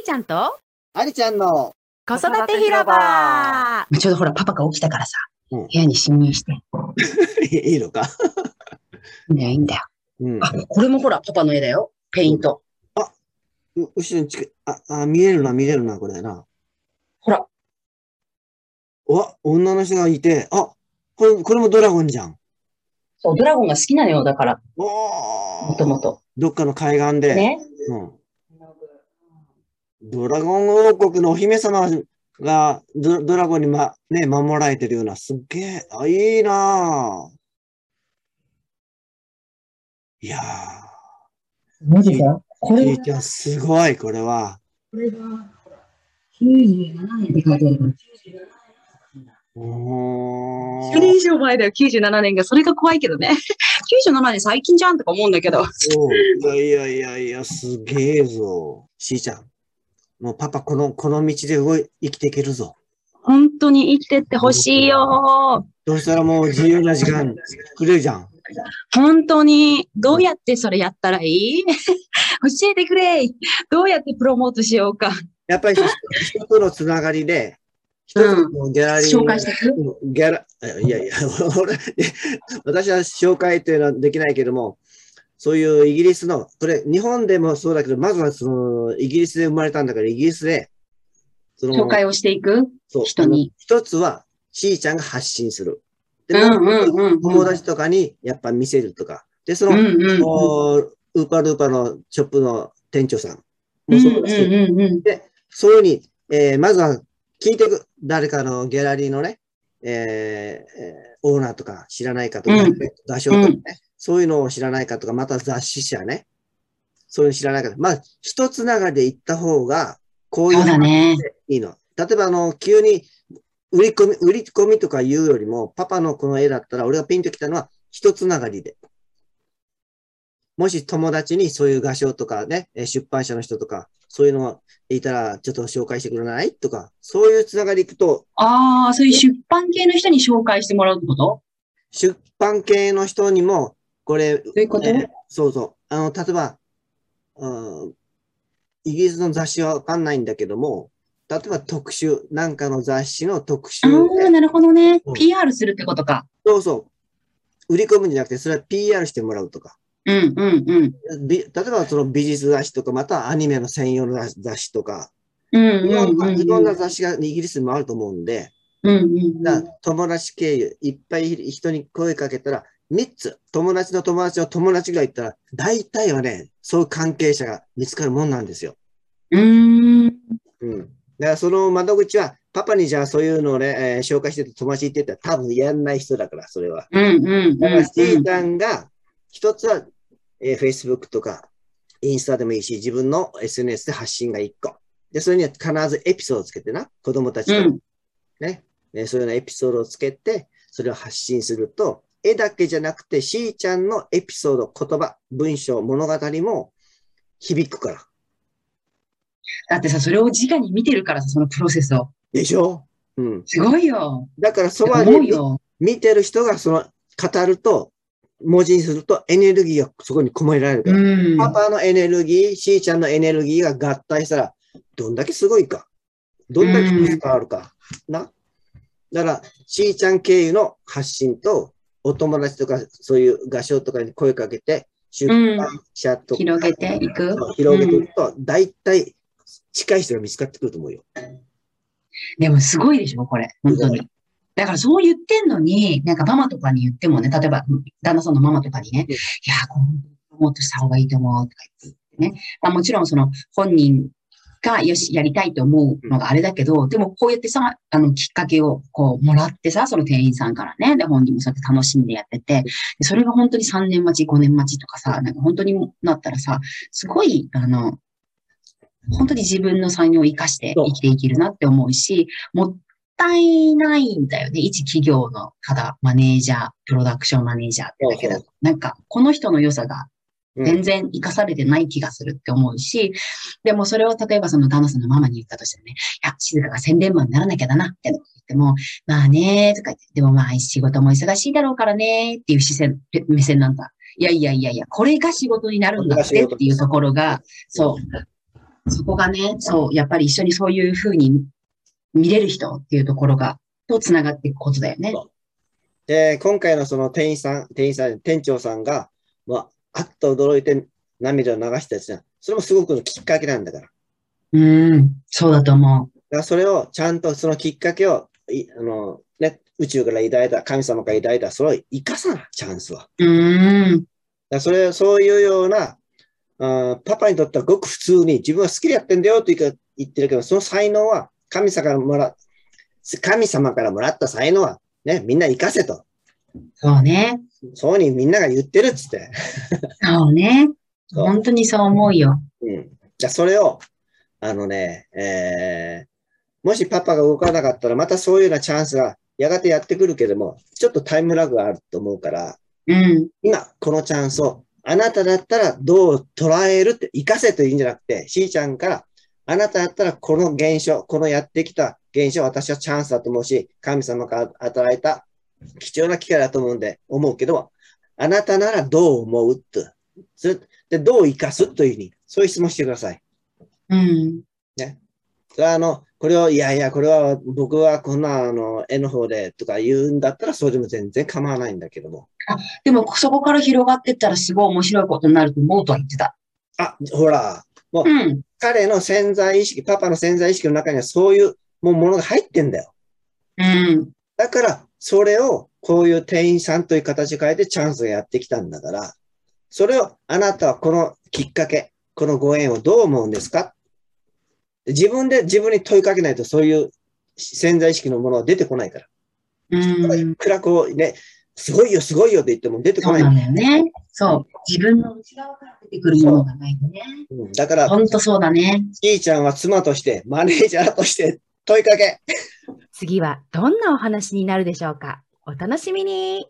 ーちゃんと？ありちゃんの、子育て広場 ちょうどほら、パパが起きたからさ、うん部屋に侵入して。いいのか。いいんだよ、いいんだよ。うん。あ、これもほら、パパの絵だよ。ペイント。う後ろに近い、あ、あ、見えるな、見れるな、これな。ほら、おわ、女の人がいて、あ、これ、これもドラゴンじゃん。そう、ドラゴンが好きなのよ、だから、おもともと。どっかの海岸で。ね。うん。ドラゴン王国のお姫様がドドラゴンにま、ね、守られてるような、すっげえ、あ、いいなぁ。いやマジか？こー、れちゃん、すごい、これは。これが、97年って書いてあるから。お10年以上前だよ、97年が。それが怖いけどね。97年最近じゃんとか思うんだけど。そういやいやいやいや、すげえぞ。しーちゃん。もうパパ、この、この道で動い、生きていけるぞ。本当に生きてってほしいよ。そしたらもう自由な時間くれるじゃん。本当に。どうやってそれやったらいい？教えてくれ。どうやってプロモートしようか。やっぱり人人とのつながりで、一つのギャラリーに紹介していく？ギャラ、いやいや、俺、私は紹介というのはできないけども、そういうイギリスの、これ、日本でもそうだけど、まずはその、イギリスで生まれたんだから、イギリスで、その紹介をしていく人に。一つは、しーちゃんが発信する。で。友達とかにやっぱ見せるとか。で、その、うんうんうん。こうウーパールーパーのショップの店長さんもそうだし、うんうん。そういうふうに、えーまずは聞いていく。誰かのギャラリーのね、えーえーオーナーとか知らないかとか、うん画商とかね、そういうのを知らないかとか、また雑誌社ね、そういうの知らないか。まあ、一つながりで行った方が、こういうそうだね。いいの。例えば、あの、急に売り込み、売り込みとか言うよりも、パパのこの絵だったら、俺がピンときたのは、一つながりで。もし友達にそういう画商とかね、えー出版社の人とか、そういうのがいたら、ちょっと紹介してくれない？とか、そういうつながりいくと、ああ、そういう出版系の人に紹介してもらうってこと？出版系の人にも、これ、どういうこと？えーそうそう。あの、例えば、うんイギリスの雑誌はわかんないんだけども、例えば特集、なんかの雑誌の特集あであ、なるほどねうん。PR するってことか。そうそう。売り込むんじゃなくて、それは PR してもらうとか。うんうんうん。び例えばその美術雑誌とか、またはアニメの専用の雑誌とか、うんいろんな、うんうん。いろんな雑誌がイギリスにもあると思うんで、うんうんだから友達経由、いっぱい人に声かけたら、3つ、友達の友達の友達がいったら、大体はね、そういう関係者が見つかるもんなんですよ。うん。うーん。うん。だからその窓口は、パパにじゃあそういうのをね、えー紹介してて友達って言ったら多分やんない人だから、それは。うんうんだから、うんスティータンが、一つは、えー Facebook とか、インスタでもいいし、自分の SNS で発信が一個。で、それには必ずエピソードをつけてな、子供たちとうんね、えーそういうようなエピソードをつけて、それを発信すると、絵だけじゃなくて、しーちゃんのエピソード、言葉、文章、物語も響くから。だってさ、それを直に見てるからさ、そのプロセスを。でしょ？うん。すごいよ。だから、そばによ。見てる人がその語ると、文字にするとエネルギーがそこに込められるから。うん。パパのエネルギー、しーちゃんのエネルギーが合体したら、どんだけすごいか。どんだけ変わるか。な？だから、しーちゃん経由の発信と、お友達とか、そういう画商とかに声かけて、出版社とか、広げていく。広げていくと、大体近い人が見つかってくると思うよ。でもすごいでしょ、これ。本当に。だからそう言ってんのに、なんかママとかに言ってもね、例えば旦那さんのママとかにね、うんいや、このプロモートした方がいいと思うとか言ってね。まあ、もちろんその本人がよし、やりたいと思うのがあれだけど、でもこうやってさ、あの、きっかけをこう、もらってさ、その店員さんからね、で、本人もそうやって楽しんでやってて、でそれが本当に3年待ち、5年待ちとかさ、なんか本当になったらさ、すごい、あの、本当に自分の才能を生かして生きていけるなって思うし、もったいないんだよね。一企業の、ただ、マネージャー、プロダクションマネージャーってだけだと。なんか、この人の良さがうん全然活かされてない気がするって思うし、でもそれを例えばその旦那さんのママに言ったとしてね、いや、静香が宣伝マンにならなきゃだなって言っても、まあねーとか言って、でもまあ仕事も忙しいだろうからねーっていう視線、目線なんだ。いやいやいやいや、これが仕事になるんだってっていうところが、そう。そこがね、そう、やっぱり一緒にそういうふうに見れる人っていうところが、と繋がっていくことだよね。で、今回のその店員さん、店員さん、店長さんが、まあ、あっと驚いて涙を流したやつじゃん。それもすごくのきっかけなんだから。だかうん、そうだと思らそれをちゃんとそのきっかけを、いあの、ね、宇宙から抱いた、神様から抱いた、それを生かさな、チャンスは。だかう。うん、らそれ、そういうような、パパにとってはごく普通に自分は好きでやってんだよと言ってるけど、その才能は神様からもら、神様からもらった才能はね、みんな生かせと。そうね。そうにみんなが言ってるっつって。そうね。そう本当にそう思うよ。うん。じゃあそれを、あのね、えー、もしパパが動かなかったら、またそういうようなチャンスがやがてやってくるけども、ちょっとタイムラグがあると思うから、うん、今、このチャンスを、あなただったらどう捉えるって、活かせというんじゃなくて、しーちゃんから、あなただったらこの現象、このやってきた現象、私はチャンスだと思うし、神様から与えた貴重な機会だと思うんで、思うけど、あなたならどう思うって、それで、どう生かすというふうに、そういう質問してください。うん、それはあの、これを、いやいや、これは僕はこんなあの絵の方でとか言うんだったら、それでも全然構わないんだけども。でも、そこから広がってったらすごい面白いことになると思うとは言ってた。あ、ほら、もううん、彼の潜在意識、パパの潜在意識の中にはそういうもうものが入ってんだよ。うん、だから、それをこういう店員さんという形で変えてチャンスがやってきたんだから、それをあなたはこのきっかけ、このご縁をどう思うんですか？自分で自分に問いかけないとそういう潜在意識のものは出てこないから。うんい。くらこうね、すごいよ、すごいよって言っても出てこない。そうなんだよね。そう。自分の内側から出てくるものがないとね。うんだから、ほんとそうだね。ちーちゃんは妻として、マネージャーとして問いかけ。次はどんなお話になるでしょうか？お楽しみに。